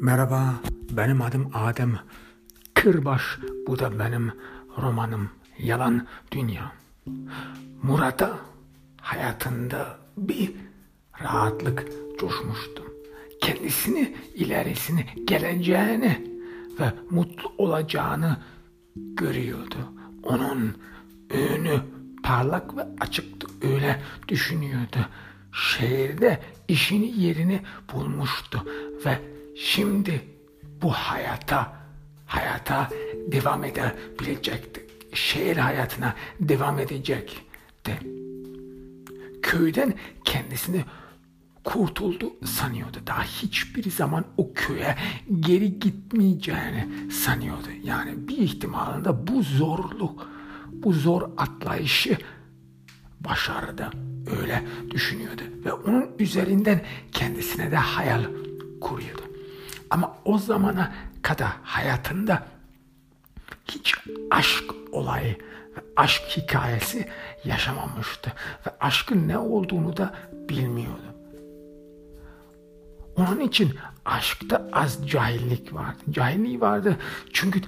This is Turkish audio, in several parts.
Merhaba, benim adım Adem. Kırbaş, bu da benim romanım Yalan Dünya. Murat'a hayatında bir rahatlık coşmuştu. Kendisini, ilerisini, geleceğini ve mutlu olacağını görüyordu. Onun önü parlak ve açıktı öyle düşünüyordu. Şehirde işini yerini bulmuştu ve şimdi bu hayata hayata devam edebilecekti. Şehir hayatına devam edecekti. Köyden kendisini kurtuldu sanıyordu. Daha hiçbir zaman o köye geri gitmeyeceğini sanıyordu. Yani bir ihtimalinde bu zorluk, bu zor atlayışı başardı. Öyle düşünüyordu. Ve onun üzerinden kendisine de hayal kuruyordu. Ama o zamana kadar hayatında hiç aşk olayı aşk hikayesi yaşamamıştı. Ve aşkın ne olduğunu da bilmiyordu. Onun için aşkta az cahillik vardı. Cahilliği vardı çünkü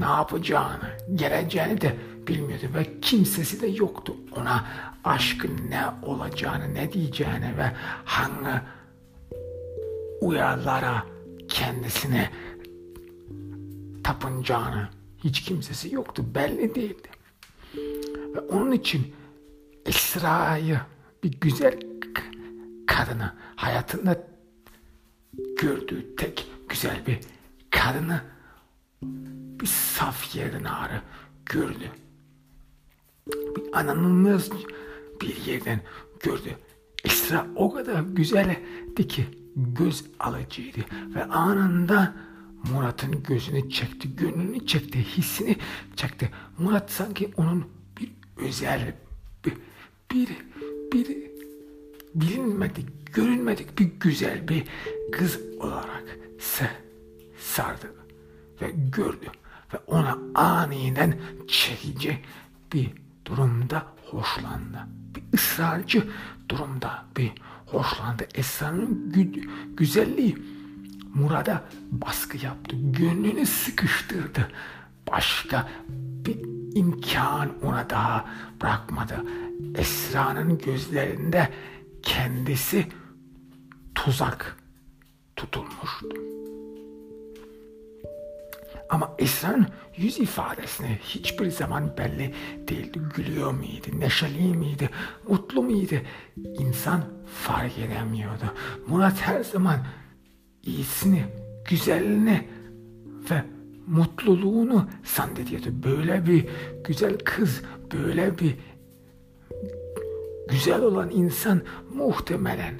ne yapacağını, geleceğini de bilmiyordu ve kimsesi de yoktu ona aşkın ne olacağını, ne diyeceğini ve hangi uyarlara kendisine tapınacağını hiç kimsesi yoktu, belli değildi. Ve onun için Esra'yı bir güzel kadını hayatında gördüğü tek güzel bir kadını bir saf yerden ağrı gördü. Bir ananılmaz bir yerden gördü. Esra o kadar güzeldi ki göz alıcıydı ve anında Murat'ın gözünü çekti, gönlünü çekti, hissini çekti. Murat sanki onun bir özel, bir, bir, bir bilinmedik, görünmedik bir güzel bir kız olarak se sardı ve gördü ve ona aniden çekici bir durumda hoşlandı. Bir ısrarcı durumda bir hoşlandı. Esra'nın gü güzelliği Murad'a baskı yaptı. Gönlünü sıkıştırdı. Başka bir imkan ona daha bırakmadı. Esra'nın gözlerinde kendisi tuzak tutulmuştu. Ama Esra'nın yüz ifadesine hiçbir zaman belli değildi. Gülüyor muydu, neşeli miydi, mutlu muydu? İnsan fark edemiyordu. Murat her zaman iyisini, güzelini ve mutluluğunu zannediyordu. Böyle bir güzel kız, böyle bir güzel olan insan muhtemelen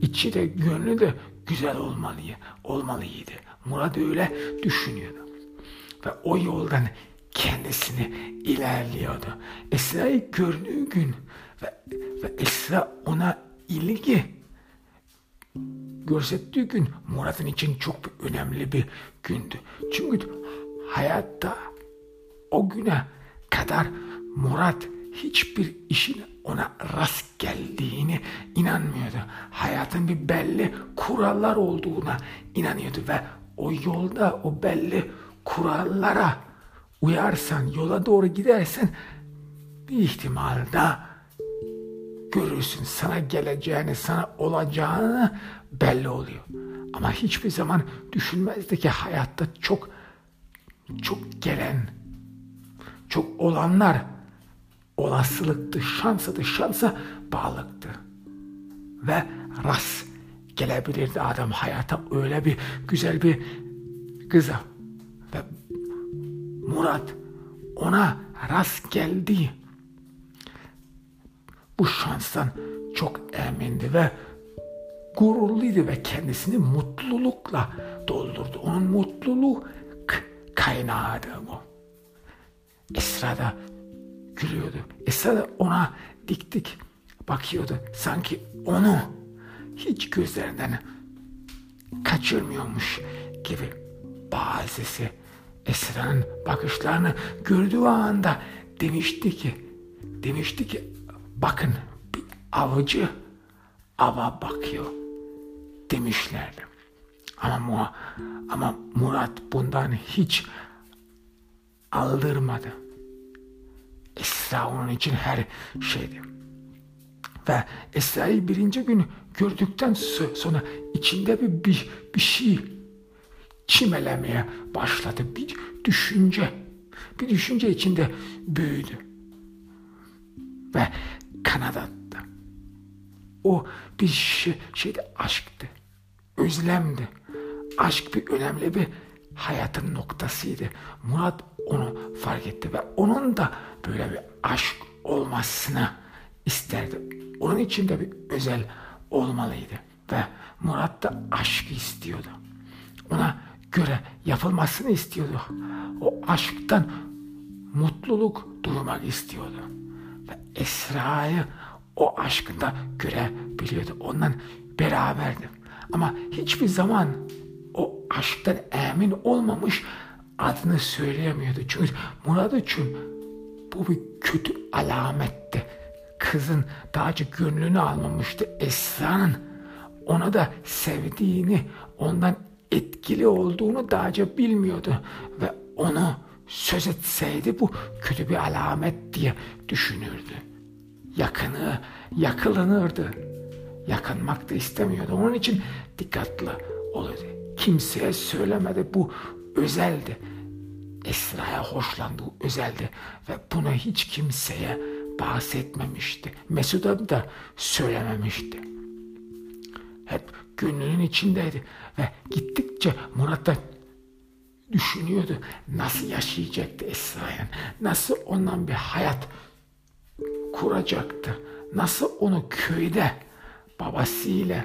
içi de gönlü de güzel olmalı, olmalıydı. Murat öyle düşünüyordu. Ve o yoldan kendisini ilerliyordu. Esra'yı gördüğü gün ve, ve Esra ona ilgi gösterdiği gün Murat'ın için çok önemli bir gündü. Çünkü hayatta o güne kadar Murat hiçbir işin ona rast geldiğini inanmıyordu. Hayatın bir belli kurallar olduğuna inanıyordu ve o yolda o belli kurallara uyarsan, yola doğru gidersen bir ihtimalde görürsün. Sana geleceğini, sana olacağını belli oluyor. Ama hiçbir zaman düşünmezdi ki hayatta çok çok gelen, çok olanlar olasılıktı, şansadı, şansa bağlıktı. Ve rast gelebilirdi adam hayata öyle bir güzel bir kıza. Ve Murat ona rast geldi. Bu şanstan çok emindi ve gururluydu ve kendisini mutlulukla doldurdu. Onun mutluluğu kaynağıydı bu. Esra da gülüyordu. Esra da ona dik dik bakıyordu. Sanki onu hiç gözlerinden kaçırmıyormuş gibi. Bazısı Esra'nın bakışlarını gördüğü anda demişti ki demişti ki bakın bir avcı ava bakıyor demişlerdi. Ama, ama Murat bundan hiç aldırmadı. Esra onun için her şeydi. Ve Esra'yı birinci gün gördükten sonra içinde bir, bir, bir şey çimelemeye başladı. Bir düşünce, bir düşünce içinde büyüdü. Ve kanat O bir şey, şeydi aşktı, özlemdi. Aşk bir önemli bir hayatın noktasıydı. Murat onu fark etti ve onun da böyle bir aşk olmasını isterdi. Onun için de bir özel olmalıydı ve Murat da aşkı istiyordu. Ona göre yapılmasını istiyordu. O aşktan mutluluk duymak istiyordu. Ve Esra'yı o aşkında görebiliyordu. Ondan beraberdi. Ama hiçbir zaman o aşktan emin olmamış adını söyleyemiyordu. Çünkü Murat için bu bir kötü alametti. Kızın önce gönlünü almamıştı. Esra'nın ona da sevdiğini, ondan etkili olduğunu önce bilmiyordu. Ve onu söz etseydi bu kötü bir alamet diye düşünürdü. Yakını, yakılanırdı. Yakınmak da istemiyordu. Onun için dikkatli olurdu. Kimseye söylemedi. Bu özeldi. Esra'ya hoşlandığı özeldi ve bunu hiç kimseye bahsetmemişti. Mesut'a da söylememişti. Hep gönlünün içindeydi ve gittikçe Murat da düşünüyordu nasıl yaşayacaktı Esra'ya, nasıl ondan bir hayat kuracaktı, nasıl onu köyde babasıyla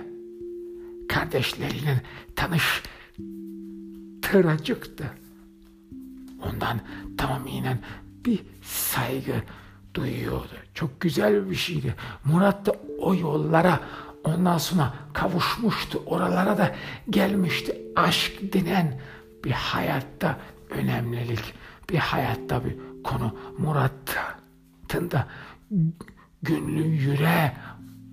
kardeşleriyle tanıştıracaktı. Ondan tamamen bir saygı duyuyordu. Çok güzel bir şeydi. Murat da o yollara ondan sonra kavuşmuştu. Oralara da gelmişti. Aşk denen bir hayatta önemlilik, bir hayatta bir konu. Murat'ın da gönlü yüreğe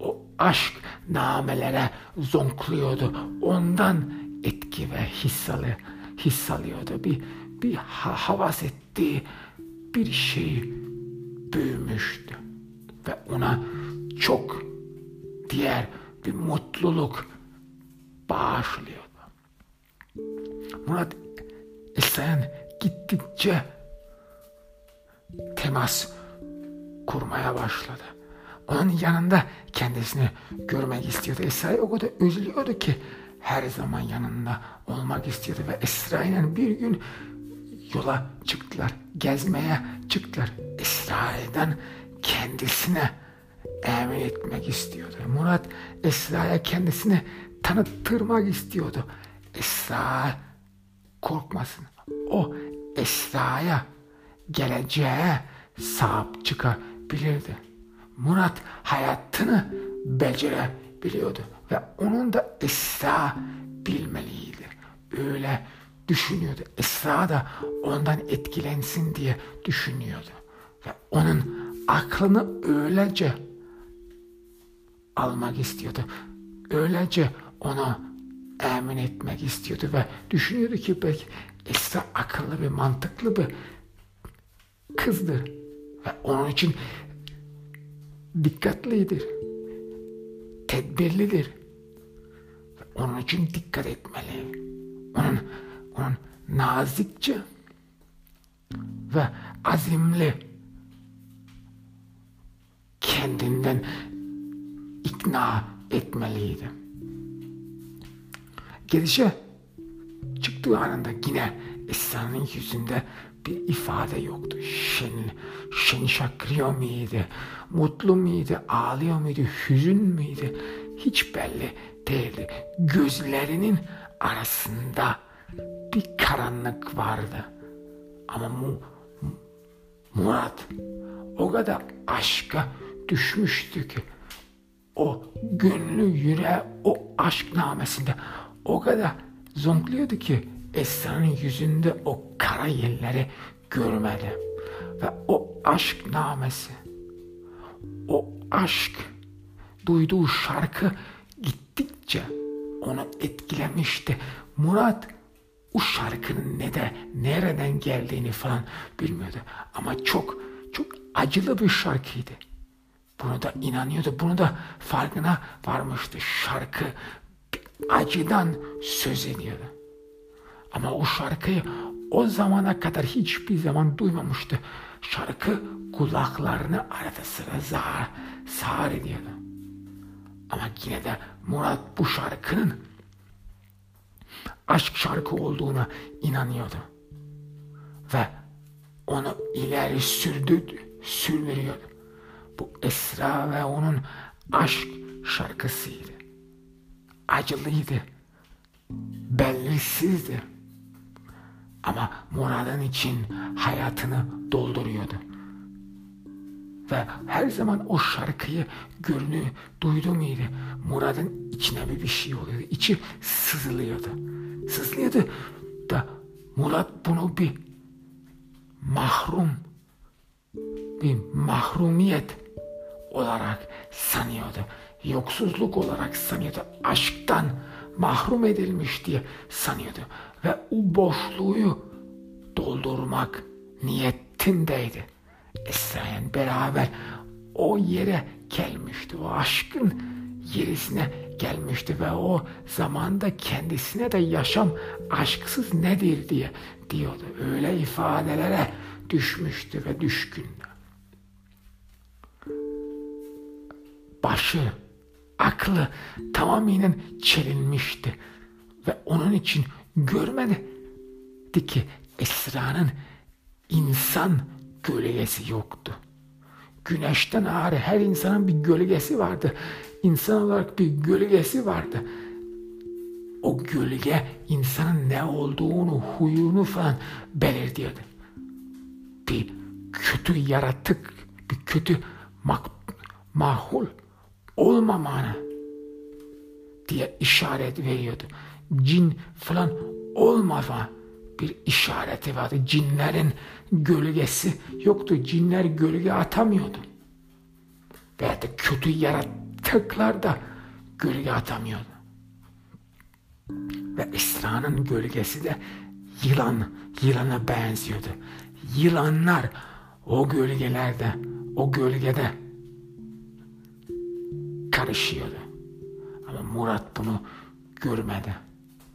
o aşk namelere zonkluyordu. Ondan etki ve his, alıyor, his alıyordu. Bir, bir havas ettiği bir şey büyümüştü. Ve ona çok diğer bir mutluluk bağışlıyordu. Murat Esen gittikçe temas kurmaya başladı. Onun yanında kendisini görmek istiyordu. Esra'yı o kadar üzülüyordu ki her zaman yanında olmak istiyordu ve Esra bir gün yola çıktılar. Gezmeye çıktılar. Esra'dan kendisine emin etmek istiyordu. Murat Esra'ya kendisini tanıttırmak istiyordu. Esra korkmasın. O Esra'ya geleceğe sahip çıkabilirdi. Murat hayatını becerebiliyordu ve onun da Esra bilmeliydi. Öyle düşünüyordu. Esra da ondan etkilensin diye düşünüyordu. Ve onun aklını öylece almak istiyordu. Öylece onu emin etmek istiyordu ve düşünüyordu ki belki Esra akıllı bir mantıklı bir kızdır. Ve onun için dikkatlidir. Tedbirlidir. Ve onun için dikkat etmeli. Onun, onun nazikçe ve azimli kendinden ikna etmeliydi. Gidişe çıktığı anında yine Esra'nın yüzünde bir ifade yoktu. Şen, şen şakrıyor muydu? Mutlu muydu? Ağlıyor muydu? Hüzün müydü? Hiç belli değildi. Gözlerinin arasında bir karanlık vardı. Ama mu, Murat o kadar aşka düşmüştü ki o gönlü yüreği o aşk namesinde o kadar zonkluyordu ki Esra'nın yüzünde o kara yerleri görmedi. Ve o aşk namesi, o aşk duyduğu şarkı gittikçe onu etkilemişti. Murat o şarkının ne de nereden geldiğini falan bilmiyordu. Ama çok çok acılı bir şarkıydı. Bunu da inanıyordu. Bunu da farkına varmıştı. Şarkı acıdan söz ediyordu. Ama o şarkıyı o zamana kadar hiçbir zaman duymamıştı. Şarkı kulaklarını arada sıra zar, sağır ediyordu. Ama yine de Murat bu şarkının aşk şarkı olduğuna inanıyordu. Ve onu ileri sürdü, sürdürüyordu. Bu Esra ve onun aşk şarkısıydı. Acılıydı. Bellisizdi. Ama Murad'ın için hayatını dolduruyordu. Ve her zaman o şarkıyı görünü duydu muydu? Murad'ın içine bir, bir şey oluyordu. İçi sızlıyordu. Sızlıyordu da Murat bunu bir mahrum bir mahrumiyet olarak sanıyordu. Yoksuzluk olarak sanıyordu. Aşktan mahrum edilmiş diye sanıyordu. Ve o boşluğu doldurmak niyetindeydi. Esra'yla beraber o yere gelmişti. O aşkın yerisine gelmişti ve o zamanda kendisine de yaşam aşksız nedir diye diyordu. Öyle ifadelere düşmüştü ve düşkündü. Başı, aklı tamamen çelinmişti ve onun için görmedi ki Esra'nın insan gölgesi yoktu. Güneşten ağrı her insanın bir gölgesi vardı. İnsan olarak bir gölgesi vardı. O gölge insanın ne olduğunu, huyunu falan belirtiyordu. Bir kötü yaratık, bir kötü mak mahul olmamanı diye işaret veriyordu. Cin falan olmama bir işareti vardı. Cinlerin gölgesi yoktu. Cinler gölge atamıyordu. Veya da kötü yaratıklar da gölge atamıyordu. Ve Esra'nın gölgesi de yılan, yılana benziyordu. Yılanlar o gölgelerde, o gölgede karışıyordu. Ama Murat bunu görmedi.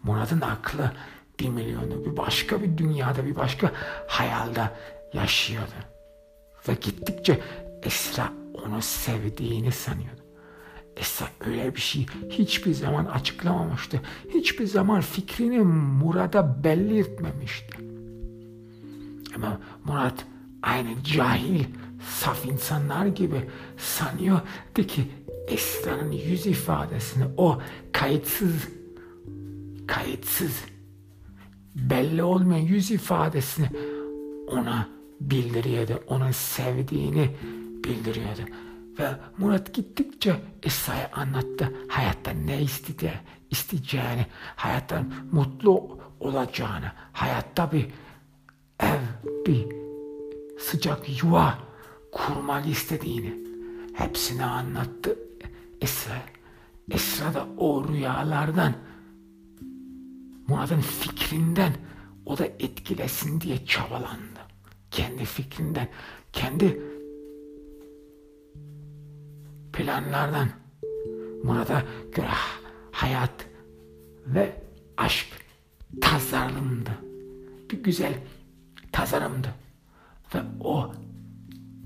Murat'ın aklı bir milyonu bir başka bir dünyada bir başka hayalde yaşıyordu. Ve gittikçe Esra onu sevdiğini sanıyordu. Esra öyle bir şey hiçbir zaman açıklamamıştı. Hiçbir zaman fikrini Murat'a belirtmemişti. Ama Murat aynı cahil, saf insanlar gibi sanıyordu ki Esra'nın yüz ifadesini o kayıtsız, kayıtsız belli olmayan yüz ifadesini ona bildiriyordu. Onun sevdiğini bildiriyordu. Ve Murat gittikçe İsa'ya anlattı. Hayatta ne istedi, isteyeceğini, hayattan mutlu olacağını, hayatta bir ev, bir sıcak yuva kurmak istediğini hepsini anlattı Esra. Esra da o rüyalardan Murat'ın fikrinden o da etkilesin diye çabalandı. Kendi fikrinden, kendi planlardan Murat'a göre hayat ve aşk tasarımdı. Bir güzel tasarımdı. Ve o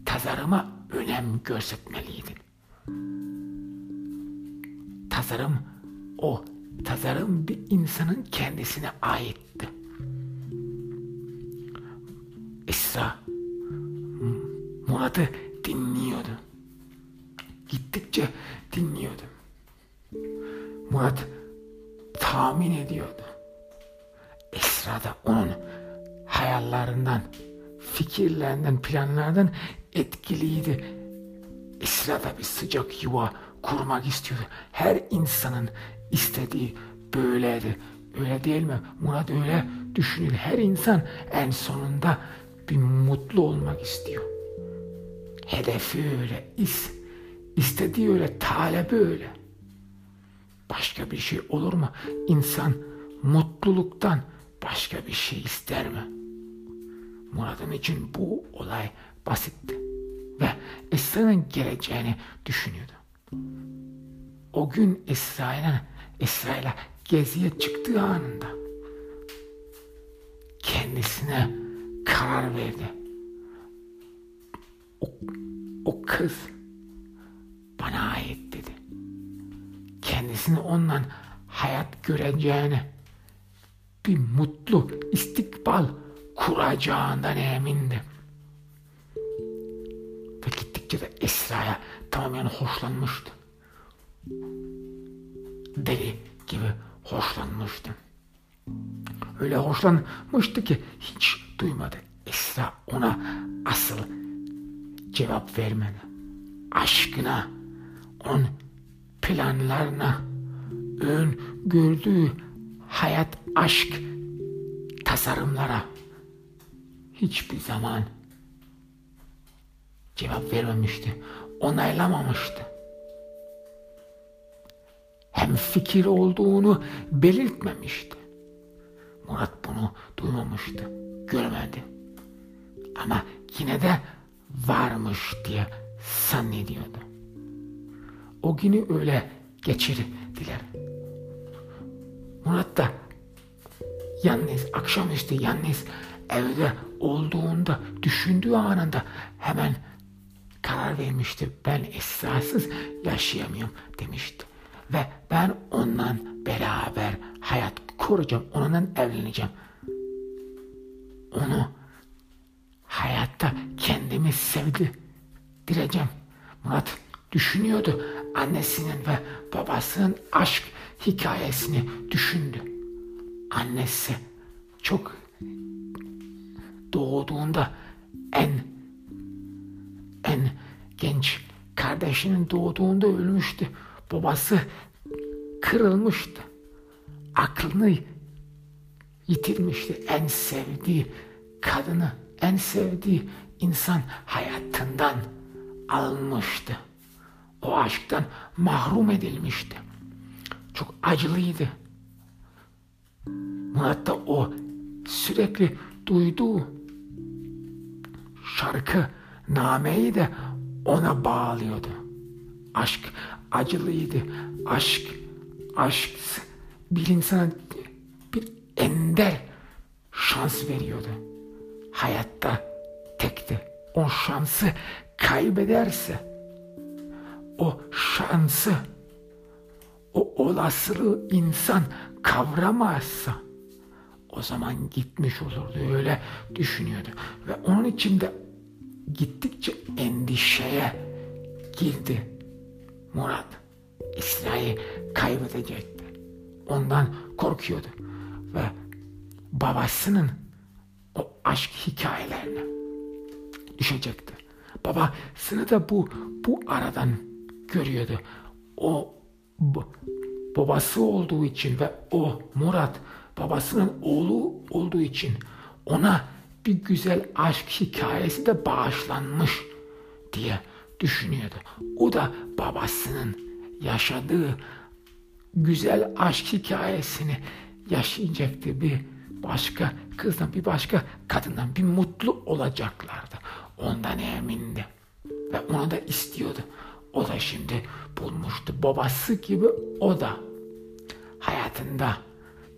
tasarıma önem göstermeliydi. Tasarım o tasarım bir insanın kendisine aitti. Esra Murat'ı dinliyordu. Gittikçe dinliyordu. Murat tahmin ediyordu. Esra da onun hayallerinden, fikirlerinden, planlardan etkiliydi. Esra da bir sıcak yuva kurmak istiyordu. Her insanın istediği böyleydi. Öyle değil mi? Murat öyle düşünüyor. Her insan en sonunda bir mutlu olmak istiyor. Hedefi öyle, is, istediği öyle, talebi öyle. Başka bir şey olur mu? İnsan mutluluktan başka bir şey ister mi? Murat'ın için bu olay basitti ve Esra'nın geleceğini düşünüyordu. O gün Esra'yla Esra'yla geziye çıktığı anında kendisine karar verdi. O, o kız bana ait dedi. Kendisini ondan hayat göreceğini, bir mutlu istikbal kuracağından emindi. Ve gittikçe de Esra'ya tamamen hoşlanmıştı. Deli gibi hoşlanmıştı. Öyle hoşlanmıştı ki hiç duymadı. Esra ona asıl cevap vermedi. Aşkına, on planlarına, ön gördüğü hayat aşk tasarımlara hiçbir zaman cevap vermemişti, onaylamamıştı. Hem fikir olduğunu belirtmemişti. Murat bunu duymamıştı, görmedi. Ama yine de varmış diye zannediyordu. O günü öyle geçirdiler. Murat da yalnız akşamüstü yalnız evde olduğunda düşündüğü anında hemen karar vermişti. Ben esrasız yaşayamıyorum demişti. Ve ben ondan beraber hayat kuracağım. Onunla evleneceğim. Onu hayatta kendimi sevdi direceğim. Murat düşünüyordu. Annesinin ve babasının aşk hikayesini düşündü. Annesi çok doğduğunda en en genç kardeşinin doğduğunda ölmüştü. Babası kırılmıştı. Aklını yitirmişti. En sevdiği kadını, en sevdiği insan hayatından alınmıştı. O aşktan mahrum edilmişti. Çok acılıydı. Murat o sürekli duyduğu şarkı nameyi de ona bağlıyordu. Aşk acılıydı. Aşk, aşk bir insana bir ender şans veriyordu. Hayatta tekti. O şansı kaybederse o şansı o olasılığı insan kavramazsa o zaman gitmiş olurdu öyle düşünüyordu ve onun içinde gittikçe endişeye girdi Murat İsra'yı kaybedecekti ondan korkuyordu. Ve babasının o aşk hikayelerine düşecekti. Babasını da bu bu aradan görüyordu. O babası olduğu için ve o Murat babasının oğlu olduğu için ona bir güzel aşk hikayesi de bağışlanmış diye düşünüyordu. O da babasının yaşadığı güzel aşk hikayesini yaşayacaktı bir başka kızdan bir başka kadından bir mutlu olacaklardı. Ondan emindi ve onu da istiyordu. O da şimdi bulmuştu. Babası gibi o da hayatında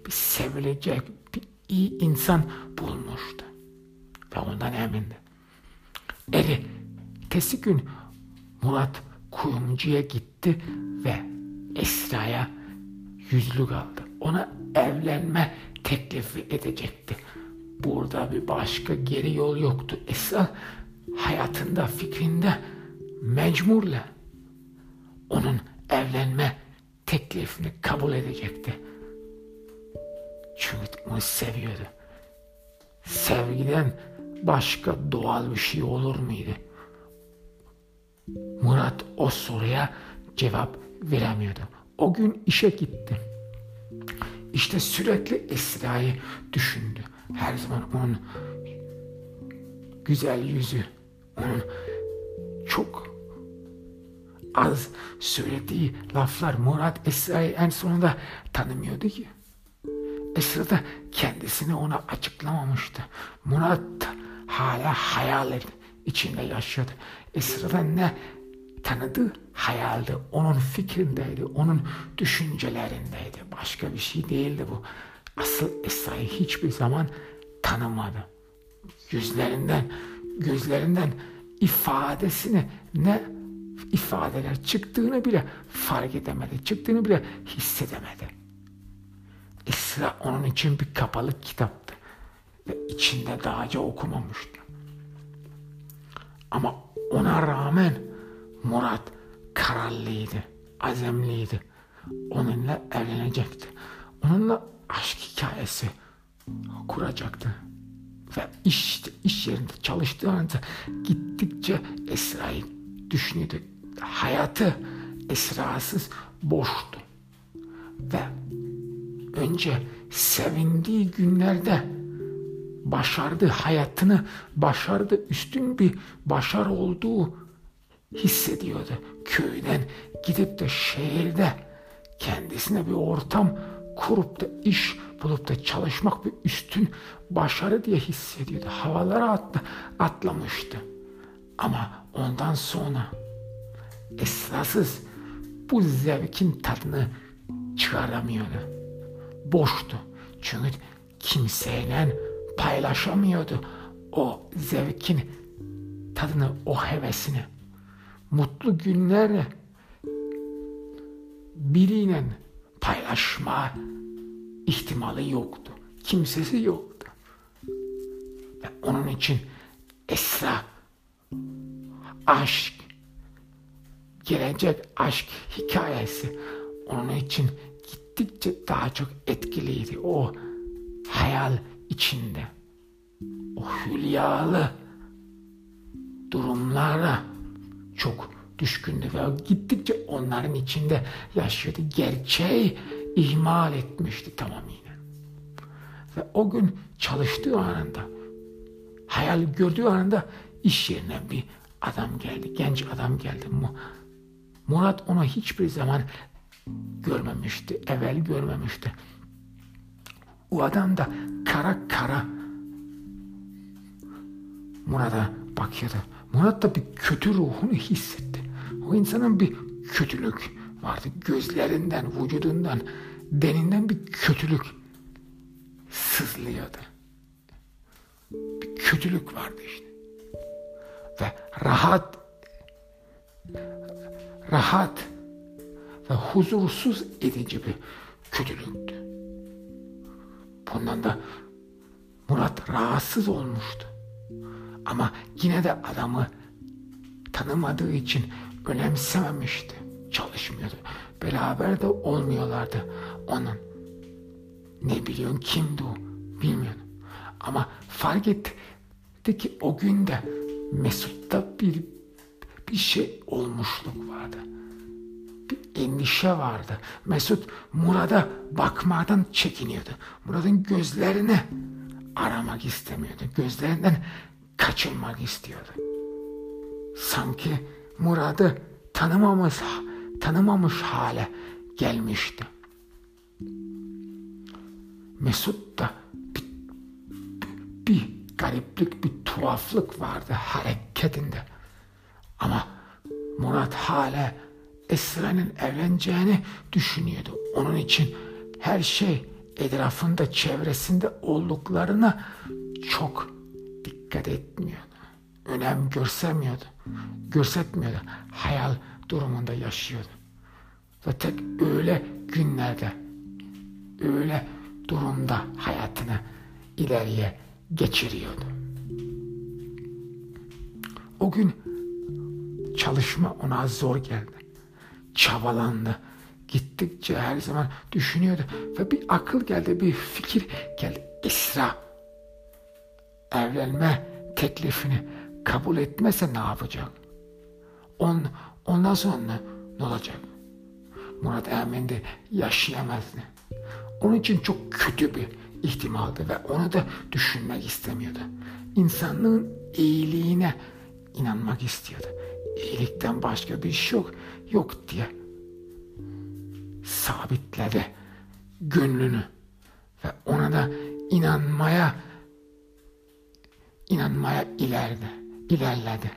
bir sevilecek bir iyi insan bulmuştu. Ve ondan emindi. Eri tesi gün Murat kuyumcuya gitti ve Esra'ya yüzlük aldı. Ona evlenme teklifi edecekti. Burada bir başka geri yol yoktu. Esra hayatında, fikrinde mecburla onun evlenme teklifini kabul edecekti. Çünkü onu seviyordu. Sevgiden başka doğal bir şey olur muydu? Murat o soruya cevap veremiyordu. O gün işe gitti. İşte sürekli Esra'yı düşündü. Her zaman onun güzel yüzü, onun çok az söylediği laflar Murat Esra'yı en sonunda tanımıyordu ki. Esra da kendisini ona açıklamamıştı. Murat hala hayal içinde yaşıyordu. Esra'da ne tanıdığı hayaldi. Onun fikrindeydi. Onun düşüncelerindeydi. Başka bir şey değildi bu. Asıl Esra'yı hiçbir zaman tanımadı. Yüzlerinden, gözlerinden ifadesini ne ifadeler çıktığını bile fark edemedi. Çıktığını bile hissedemedi. Esra onun için bir kapalı kitaptı ve içinde dağca okumamıştı. Ama ona rağmen Murat kararlıydı, azemliydi. Onunla evlenecekti. Onunla aşk hikayesi kuracaktı. Ve iş, iş yerinde çalıştığı anda gittikçe Esra'yı düşünüyordu. Hayatı Esra'sız boştu. Ve önce sevindiği günlerde başardı, hayatını başardı, üstün bir başarı olduğu hissediyordu. Köyden gidip de şehirde kendisine bir ortam kurup da iş bulup da çalışmak bir üstün başarı diye hissediyordu. Havalara atla, atlamıştı. Ama ondan sonra esrasız bu zevkin tadını çıkaramıyordu. Boştu. Çünkü kimseyle paylaşamıyordu o zevkin tadını, o hevesini. Mutlu günleri biriyle paylaşma ihtimali yoktu. Kimsesi yoktu. Ve onun için Esra aşk, gelecek aşk hikayesi onun için gittikçe daha çok etkiliydi. O hayal içinde o hülyalı durumlara çok düşkündü ve gittikçe onların içinde yaşıyordu. Gerçeği ihmal etmişti tamamıyla. Ve o gün çalıştığı anında, hayal gördüğü anında iş yerine bir adam geldi, genç adam geldi. Murat onu hiçbir zaman görmemişti, evvel görmemişti. O adam da kara kara Murat'a bakıyordu. Murat da bir kötü ruhunu hissetti. O insanın bir kötülük vardı. Gözlerinden, vücudundan, deninden bir kötülük sızlıyordu. Bir kötülük vardı işte. Ve rahat rahat ve huzursuz edici bir kötülüktü. Bundan da Murat rahatsız olmuştu. Ama yine de adamı tanımadığı için önemsememişti. Çalışmıyordu. Beraber de olmuyorlardı onun. Ne biliyorsun kimdi o bilmiyorum. Ama fark etti ki o günde Mesut'ta bir bir şey olmuşluk vardı. Bir endişe vardı. Mesut Murat'a bakmadan çekiniyordu. Murat'ın gözlerini aramak istemiyordu. Gözlerinden kaçınmak istiyordu. Sanki Murat'ı tanımamış, tanımamış hale gelmişti. Mesut da bir, bir gariplik, bir tuhaflık vardı hareketinde. Ama Murat hala Esra'nın evleneceğini düşünüyordu. Onun için her şey etrafında, çevresinde olduklarına çok dikkat etmiyordu. Önem görsemiyordu. Görsetmiyordu. Hayal durumunda yaşıyordu. Ve tek öyle günlerde, öyle durumda hayatını ileriye geçiriyordu. O gün çalışma ona zor geldi. Çabalandı. Gittikçe her zaman düşünüyordu. Ve bir akıl geldi, bir fikir geldi. İsra evlenme teklifini kabul etmezse ne yapacak? On, ondan sonra ne, ne olacak? Murat Emin de yaşayamazdı. Onun için çok kötü bir ihtimaldi ve onu da düşünmek istemiyordu. İnsanlığın iyiliğine inanmak istiyordu. İyilikten başka bir şey yok, yok diye sabitledi gönlünü ve ona da inanmaya inanmaya ileride, ilerledi.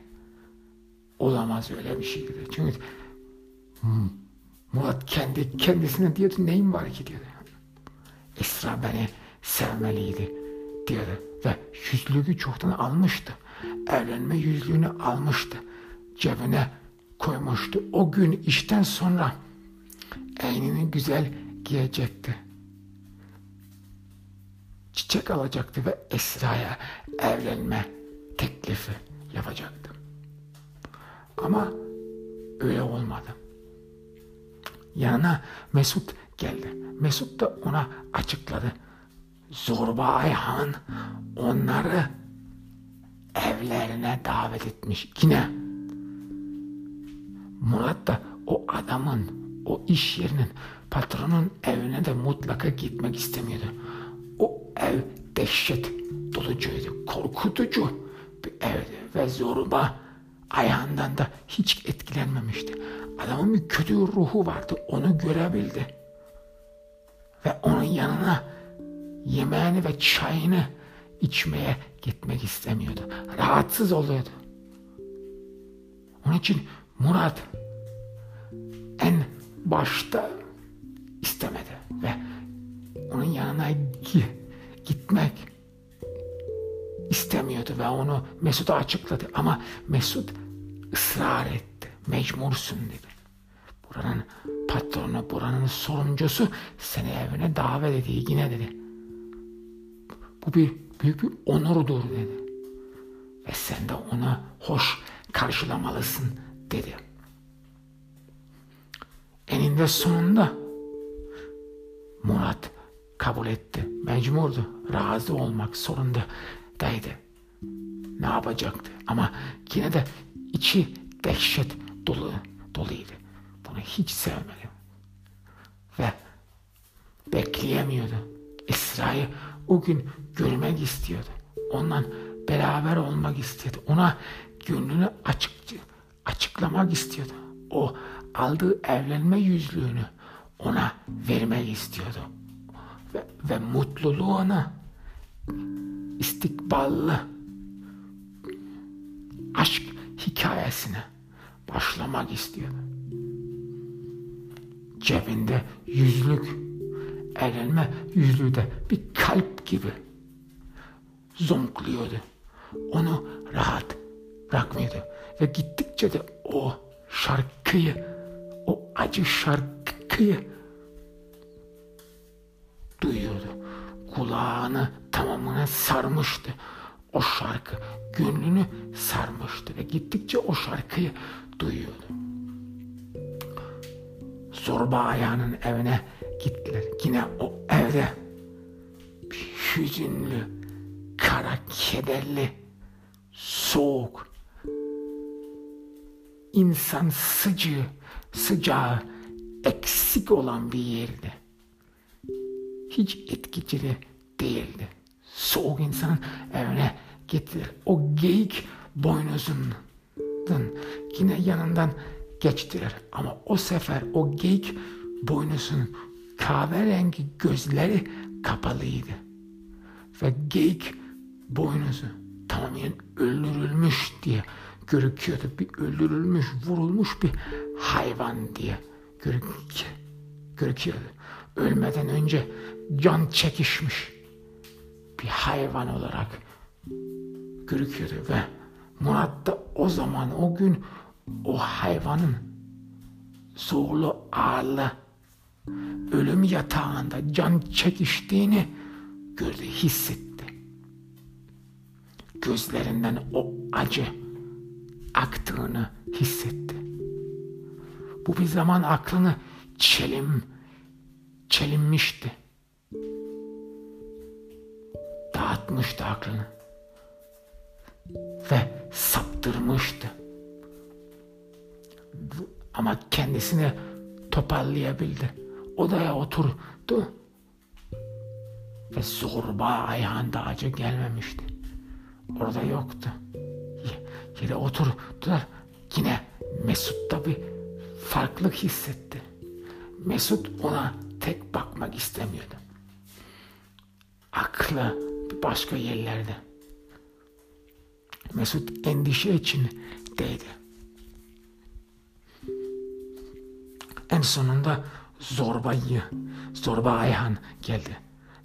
Olamaz öyle bir şey dedi. Çünkü Murat kendi kendisine diyordu neyim var ki diyordu. Esra beni sevmeliydi diyordu. Ve yüzlüğü çoktan almıştı. Evlenme yüzlüğünü almıştı. Cebine koymuştu. O gün işten sonra eynini güzel giyecekti. Çiçek alacaktı ve Esra'ya evlenme teklifi yapacaktı. Ama öyle olmadı. Yanına Mesut geldi. Mesut da ona açıkladı. Zorba Ayhan onları evlerine davet etmiş. Yine Murat da o adamın, o iş yerinin, patronun evine de mutlaka gitmek istemiyordu. O ev dehşet dolucuydu, korkutucu bir evdi ve zorba ayağından da hiç etkilenmemişti. Adamın bir kötü ruhu vardı, onu görebildi. Ve onun yanına yemeğini ve çayını içmeye gitmek istemiyordu. Rahatsız oluyordu. Onun için Murat en başta istemedi ve onun yanına gitmek istemiyordu ve onu Mesut'a açıkladı ama Mesut ısrar etti. Mecbursun dedi. Buranın patronu, buranın sorumcusu seni evine davet ediyor yine dedi. Bu bir büyük bir onurdur dedi. Ve sen de ona hoş karşılamalısın dedi. Eninde sonunda Murat kabul etti. Mecburdu. Razı olmak zorundaydı. Ne yapacaktı? Ama yine de içi dehşet dolu, doluydu. Bunu hiç sevmedi. Ve bekleyemiyordu. Esra'yı o gün görmek istiyordu. Ondan beraber olmak istiyordu. Ona gönlünü açık, açıklamak istiyordu. O aldığı evlenme yüzlüğünü ona vermek istiyordu. Ve, ve mutluluğuna istikballı aşk hikayesine başlamak istiyordu. Cebinde yüzlük, evlenme yüzlüğü de bir kalp gibi zonkluyordu. Onu rahat bırakmıyordu. Ve gittikçe de o şarkıyı, o acı şarkıyı duyuyordu. Kulağını tamamına sarmıştı. O şarkı gönlünü sarmıştı ve gittikçe o şarkıyı duyuyordu. Zorba ayağının evine gittiler. Yine o evde bir hüzünlü, kara kederli, soğuk, insan sıcı, sıcağı eksik olan bir yerdi. Hiç etkicili değildi. Soğuk insanın evine getirir. O geyik boynuzundan yine yanından geçtiler. Ama o sefer o geyik boynuzunun kahverengi gözleri kapalıydı. Ve geyik boynuzu tamamen öldürülmüş diye görüküyordu. Bir öldürülmüş, vurulmuş bir hayvan diye görüküyordu. Ölmeden önce can çekişmiş bir hayvan olarak görüküyordu ve Murat da o zaman o gün o hayvanın zorlu ağırlı ölüm yatağında can çekiştiğini gördü, hissetti. Gözlerinden o acı aktığını hissetti. Bu bir zaman aklını çelim, çelinmişti. Dağıtmıştı aklını. Ve saptırmıştı. Ama kendisini toparlayabildi. Odaya oturdu. Ve zorba ayağında acı gelmemişti. Orada yoktu. Yere oturdular. Yine Mesut da bir farklılık hissetti. Mesut ona tek bakmak istemiyordu. aklı başka yerlerde. Mesut endişe içindeydi. En sonunda Zorba'yı, Zorba Ayhan geldi.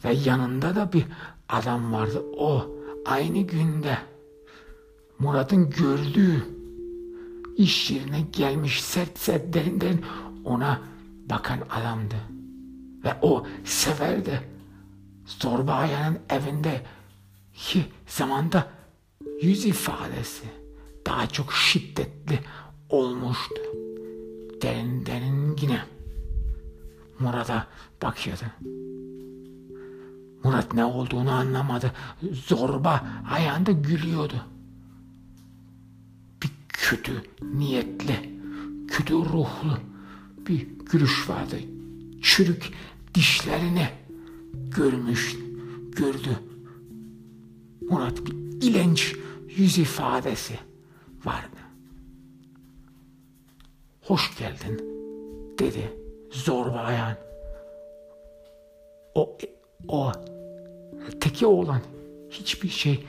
Ve yanında da bir adam vardı. O aynı günde Murat'ın gördüğü iş yerine gelmiş sert sert derin derin ona bakan adamdı. Ve o severdi. Zorba Ayhan'ın evinde ki zamanda yüz ifadesi daha çok şiddetli olmuştu. Derin derin yine Murat'a bakıyordu. Murat ne olduğunu anlamadı. Zorba ayağında gülüyordu. Kötü niyetli, kötü ruhlu bir gülüş vardı. Çürük dişlerini görmüş, gördü. Murat bir ilenç yüz ifadesi vardı. Hoş geldin dedi zorba ayağın. O, o teki oğlan hiçbir şey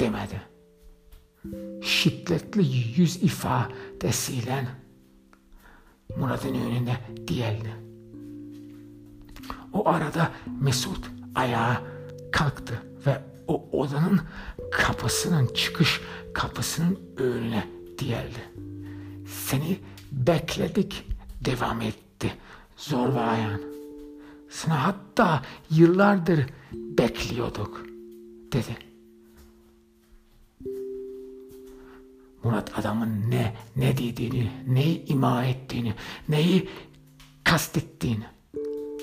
demedi. Şiddetli yüz ifadesiyle Murat'ın önünde diyeldi. O arada Mesut ayağa kalktı ve o odanın kapısının çıkış kapısının önüne diyeldi. Seni bekledik devam etti zorba ayağın. Sana hatta yıllardır bekliyorduk dedi. Murat adamın ne ne dediğini, neyi ima ettiğini, neyi kastettiğini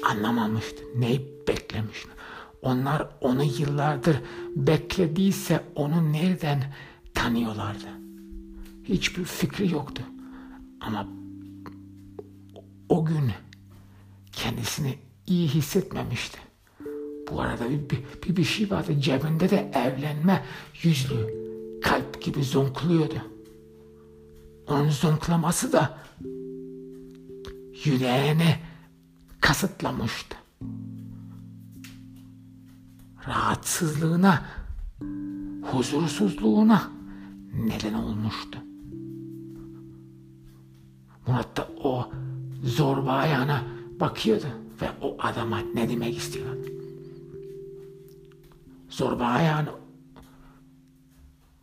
anlamamıştı. Neyi beklemişti. Onlar onu yıllardır beklediyse onu nereden tanıyorlardı? Hiçbir fikri yoktu. Ama o gün kendisini iyi hissetmemişti. Bu arada bir, bir, bir şey vardı cebinde de evlenme yüzlü kalp gibi zonkluyordu. Zonklaması da yüreğini kasıtlamıştı. Rahatsızlığına, huzursuzluğuna neden olmuştu. Murat da o zorba ayağına bakıyordu ve o adama ne demek istiyordu. Zorba ayağını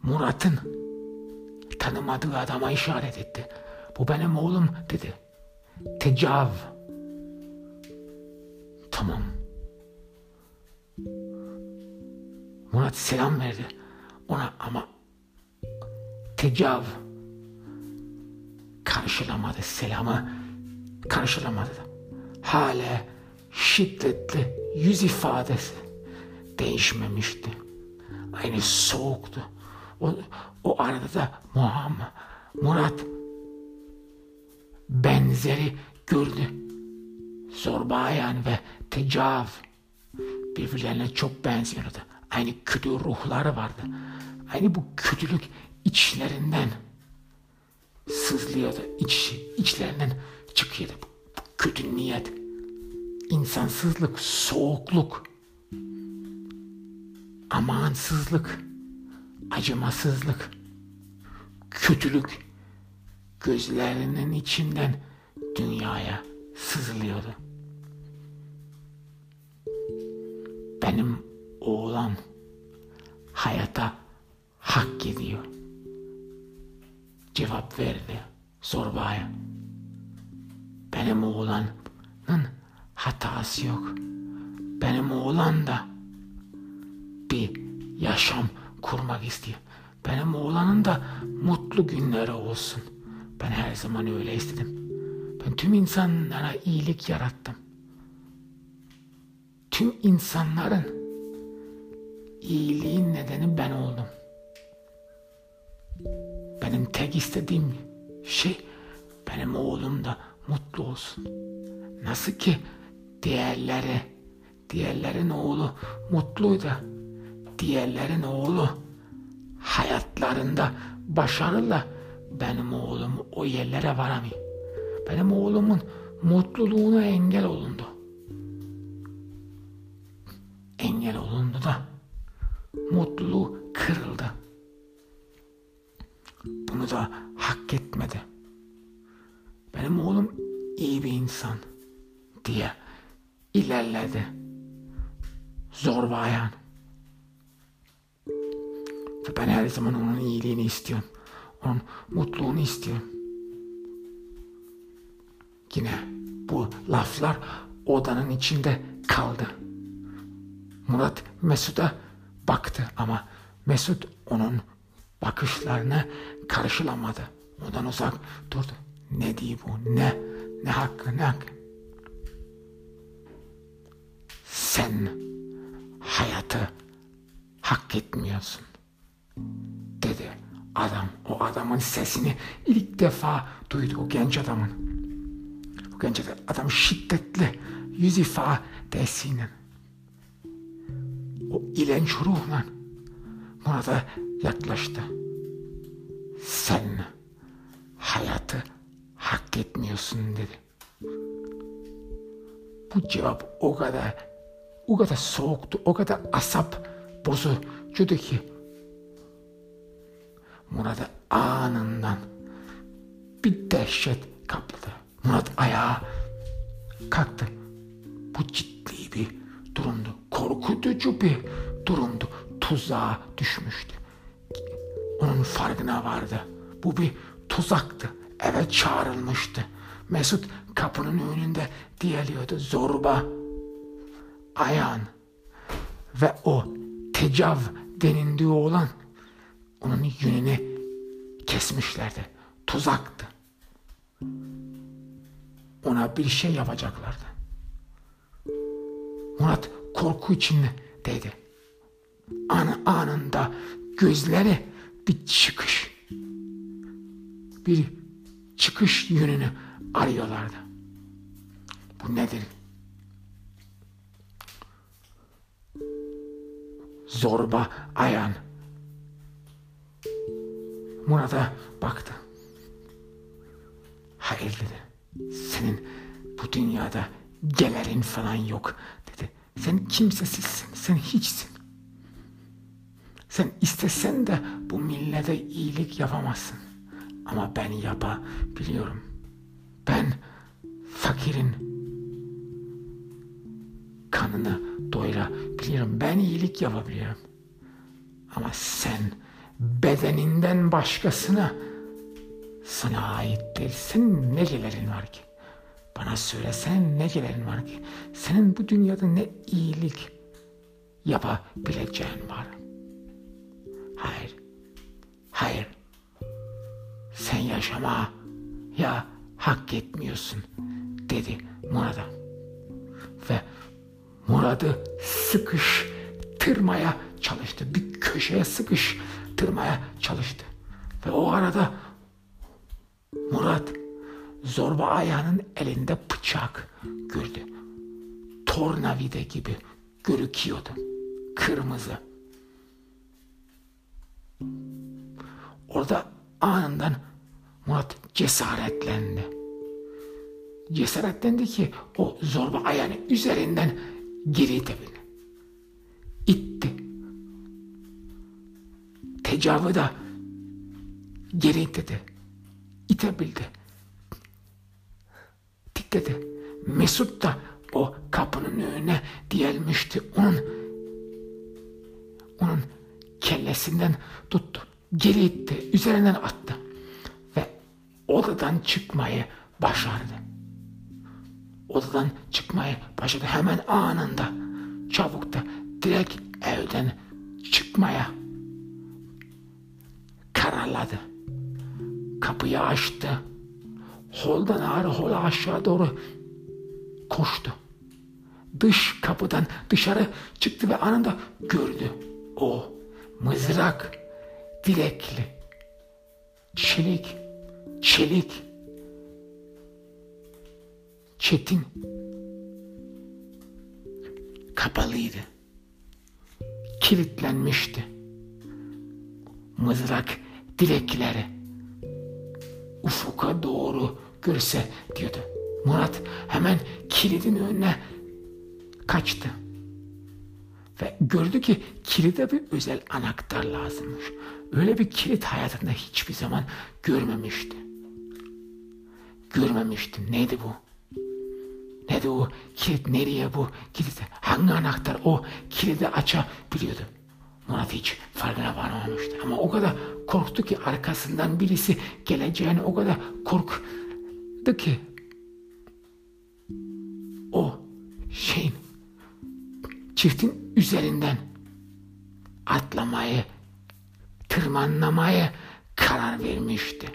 Murat'ın tanımadığı adama işaret etti. Bu benim oğlum dedi. Tecav. Tamam. Murat selam verdi ona ama tecav karşılamadı selamı karşılamadı. Hala şiddetli yüz ifadesi değişmemişti. Aynı soğuktu. O, o arada da Muhammed, Murat benzeri gördü. Zorbayan ve tecav birbirlerine çok benziyordu. Aynı kötü ruhları vardı. Aynı bu kötülük içlerinden sızlıyordu. İç, içlerinden çıkıyordu. Bu kötü niyet, insansızlık, soğukluk, amansızlık, acımasızlık, kötülük gözlerinin içinden dünyaya sızlıyordu. Benim oğlan hayata hak ediyor. Cevap verdi zorbaya. Benim oğlanın hatası yok. Benim oğlan da bir yaşam kurmak istiyor. Benim oğlanın da mutlu günleri olsun. Ben her zaman öyle istedim. Ben tüm insanlara iyilik yarattım. Tüm insanların iyiliğin nedeni ben oldum. Benim tek istediğim şey benim oğlum da mutlu olsun. Nasıl ki diğerleri, diğerlerin oğlu mutluydu. Diğerlerin oğlu hayatlarında başarılı benim oğlum o yerlere varamıyor. Benim oğlumun mutluluğuna engel olundu. engel olundu da mutluluğu kırıldı. Bunu da hak etmedi. Benim oğlum iyi bir insan diye ilerledi. Zor bayan. Ve ben her zaman onun iyiliğini istiyorum. Onun mutluluğunu istiyorum. Yine bu laflar odanın içinde kaldı. Murat Mesut'a baktı ama Mesut onun bakışlarına karşılamadı. Odan uzak durdu. Ne diye bu? Ne? Ne hakkı? Ne hakkı? Sen hayatı hak etmiyorsun. Adam. O adamın sesini ilk defa duydu o genç adamın. O genç adam şiddetli yüz ifadesiyle o ilenç ruhla Murat'a yaklaştı. Sen hayatı hak etmiyorsun dedi. Bu cevap o kadar o kadar soğuktu, o kadar asap bozucuydu ki Murat'ı anından bir dehşet kapladı. Murat ayağa kalktı. Bu ciddi bir durumdu. Korkutucu bir durumdu. Tuzağa düşmüştü. Onun farkına vardı. Bu bir tuzaktı. Eve çağrılmıştı. Mesut kapının önünde diyeliyordu. Zorba, ayağın ve o tecav denildiği olan onun yönünü kesmişlerdi. Tuzaktı. Ona bir şey yapacaklardı. Murat korku içindeydi. An anında gözleri bir çıkış, bir çıkış yönünü arıyorlardı. Bu nedir? Zorba Ayan Murat'a baktı. Hayır dedi. Senin bu dünyada gelerin falan yok dedi. Sen kimsesizsin. Sen hiçsin. Sen istesen de bu millete iyilik yapamazsın. Ama ben yapabiliyorum. Ben fakirin kanını doyurabiliyorum. Ben iyilik yapabiliyorum. Ama sen bedeninden başkasına sana ait değil. Senin ne gelerin var ki? Bana söyle senin ne gelerin var ki? Senin bu dünyada ne iyilik yapabileceğin var? Hayır. Hayır. Sen yaşama ya hak etmiyorsun dedi Murat'a. Ve Murat'ı sıkıştırmaya çalıştı. Bir köşeye sıkıştırmaya çalıştı. Ve o arada Murat zorba ayağının elinde bıçak gördü. Tornavide gibi görüküyordu. Kırmızı. Orada anından Murat cesaretlendi. Cesaretlendi ki o zorba ayağını üzerinden geri itebildi. İtti. Tecavü da geri itti. İtebildi. Titredi. Mesut da o kapının önüne diyelmişti. Onun onun kellesinden tuttu. Geri itti. Üzerinden attı. Ve odadan çıkmayı başardı. Odadan çıkmayı başladı. Hemen anında çabuk da direkt evden çıkmaya kararladı. Kapıyı açtı. Holdan ağrı hola aşağı doğru koştu. Dış kapıdan dışarı çıktı ve anında gördü. O mızrak direkli, çelik, çelik, çetin, kapalıydı. Kilitlenmişti. Mızrak direkleri ufuka doğru görse diyordu. Murat hemen kilidin önüne kaçtı. Ve gördü ki kilide bir özel anahtar lazımmış. Öyle bir kilit hayatında hiçbir zaman görmemişti. Görmemişti. Neydi bu? Neydi o kilit? Nereye bu kilit? Hangi anahtar o kilidi açabiliyordu? Hiç farkına varmamıştı. Ama o kadar korktu ki arkasından birisi geleceğini o kadar korktu ki o şeyin çiftin üzerinden atlamayı, tırmanlamaya karar vermişti.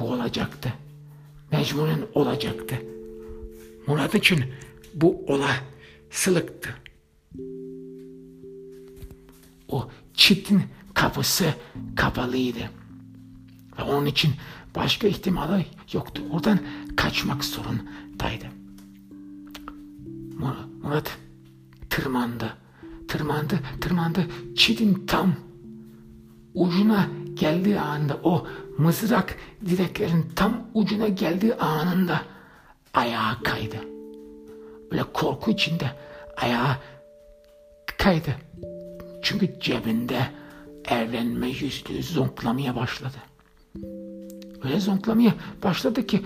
Bu olacaktı. Mecburen olacaktı. Murat için bu olasılıktı. O çiftin kapısı kapalıydı. Ve onun için başka ihtimali yoktu. Oradan kaçmak zorundaydı. Murat tırmandı. Tırmandı, tırmandı. Çitin tam ucuna geldiği anda o mızrak direklerin tam ucuna geldiği anında ayağa kaydı. Böyle korku içinde ayağa kaydı. Çünkü cebinde evlenme yüzlüğü zonklamaya başladı. Öyle zonklamaya başladı ki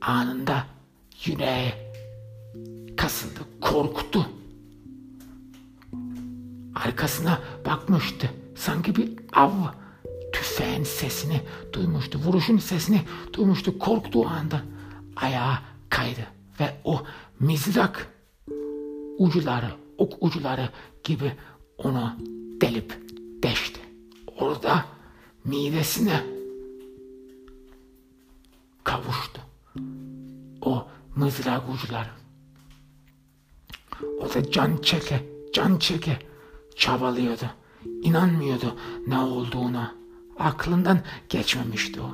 anında yüreği kasıldı, korktu. Arkasına bakmıştı. Sanki bir av tüfeğin sesini duymuştu. Vuruşun sesini duymuştu. Korktuğu anda ayağa kaydı. Ve o mizrak ucuları, ok ucuları gibi onu delip deşti. Orada midesine kavuştu. O mızrak ucuları. O da can çeke, can çeke çabalıyordu. İnanmıyordu ne olduğuna. Aklından geçmemişti o.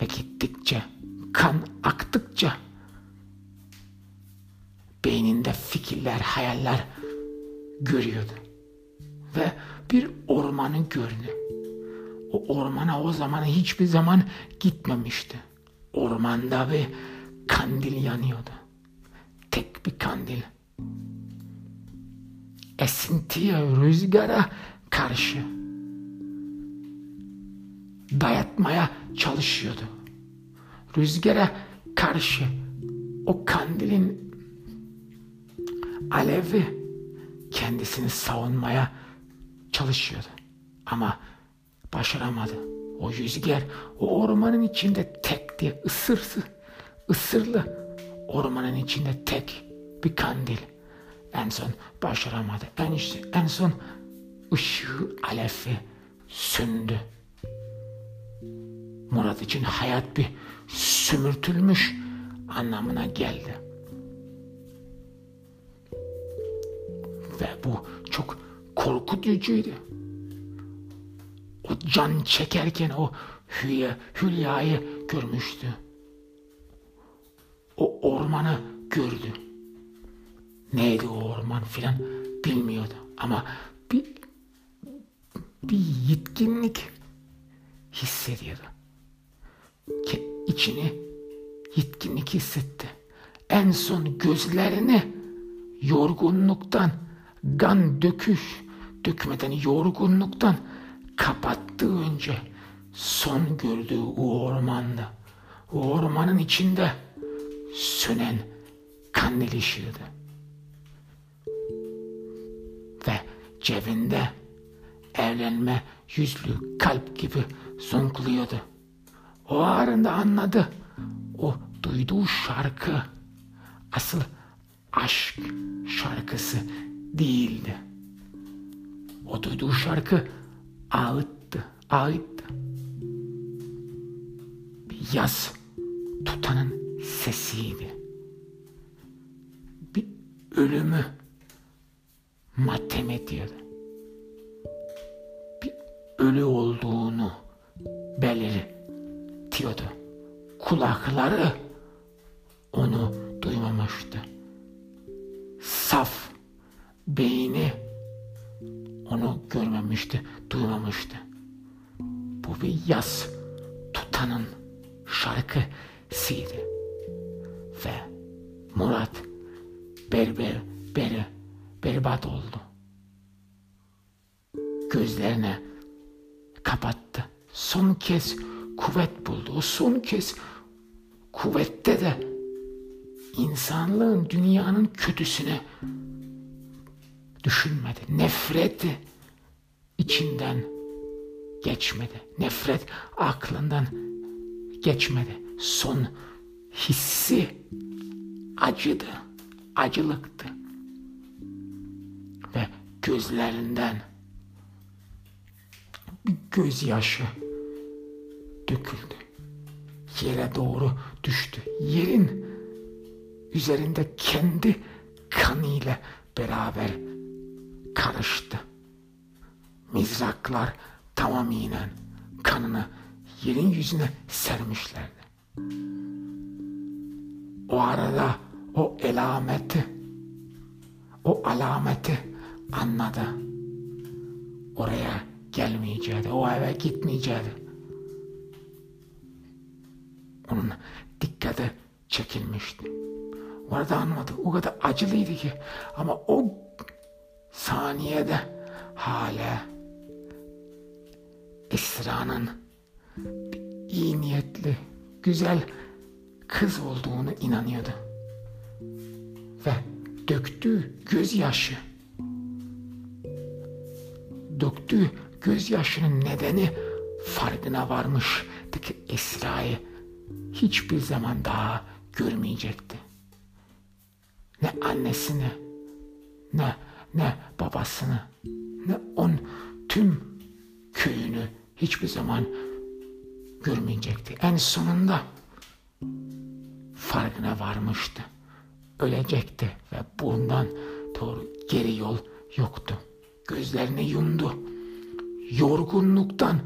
Ve gittikçe, kan aktıkça beyninde fikirler, hayaller görüyordu. Ve bir ormanı gördü. O ormana o zaman hiçbir zaman gitmemişti. Ormanda bir kandil yanıyordu. Tek bir kandil esintiye, rüzgara karşı dayatmaya çalışıyordu. Rüzgara karşı o kandilin alevi kendisini savunmaya çalışıyordu. Ama başaramadı. O rüzgar o ormanın içinde tek diye ısırsı, ısırlı ormanın içinde tek bir kandil en son başaramadı. En, en son ışığı alefi söndü. Murat için hayat bir sümürtülmüş anlamına geldi. Ve bu çok korkutucuydu. O can çekerken o Hülya, Hülya'yı görmüştü. O ormanı gördü neydi o orman filan bilmiyordu. Ama bir, bir yetkinlik hissediyordu. Ki içini yetkinlik hissetti. En son gözlerini yorgunluktan, gan döküş, dökmeden yorgunluktan kapattığı önce son gördüğü o ormanda, o ormanın içinde sönen kandil ışığıydı ve cebinde evlenme yüzlü kalp gibi zonkluyordu. O arında anladı. O duyduğu şarkı asıl aşk şarkısı değildi. O duyduğu şarkı ağıttı, ağıttı. Bir yaz tutanın sesiydi. Bir ölümü matem ediyordu. Bir ölü olduğunu belirtiyordu. Kulakları onu duymamıştı. Saf beyni onu görmemişti, duymamıştı. Bu bir yaz tutanın şarkısıydı. Ve Murat berber beri berbat oldu. Gözlerini kapattı. Son kez kuvvet buldu. O son kez kuvvette de insanlığın dünyanın kötüsüne düşünmedi. Nefreti içinden geçmedi. Nefret aklından geçmedi. Son hissi acıdı, acılıktı. Ve gözlerinden bir gözyaşı döküldü. Yere doğru düştü. Yerin üzerinde kendi kanıyla beraber karıştı. Mizraklar tamamıyla kanını yerin yüzüne sermişlerdi. O arada o elameti, o alameti anladı. Oraya gelmeyeceğiydi, o eve gitmeyeceğiydi. Onun dikkati çekilmişti. Orada anlamadı. O kadar acılıydı ki. Ama o saniyede hala Esra'nın iyi niyetli, güzel kız olduğunu inanıyordu. Ve döktüğü gözyaşı döktüğü gözyaşının nedeni farkına varmıştı ki Esra'yı hiçbir zaman daha görmeyecekti. Ne annesini, ne ne babasını, ne on tüm köyünü hiçbir zaman görmeyecekti. En sonunda farkına varmıştı. Ölecekti ve bundan doğru geri yol yoktu. Gözlerini yumdu. Yorgunluktan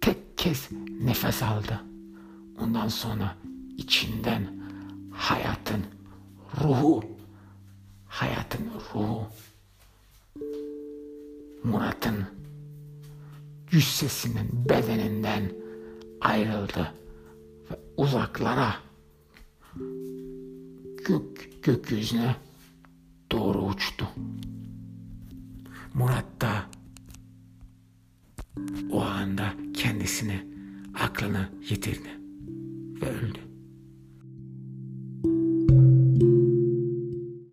tek kez nefes aldı. Ondan sonra içinden hayatın ruhu, hayatın ruhu, Murat'ın cüssesinin bedeninden ayrıldı ve uzaklara gök gökyüzüne doğru uçtu. Murat da o anda kendisini aklını yitirdi ve öldü.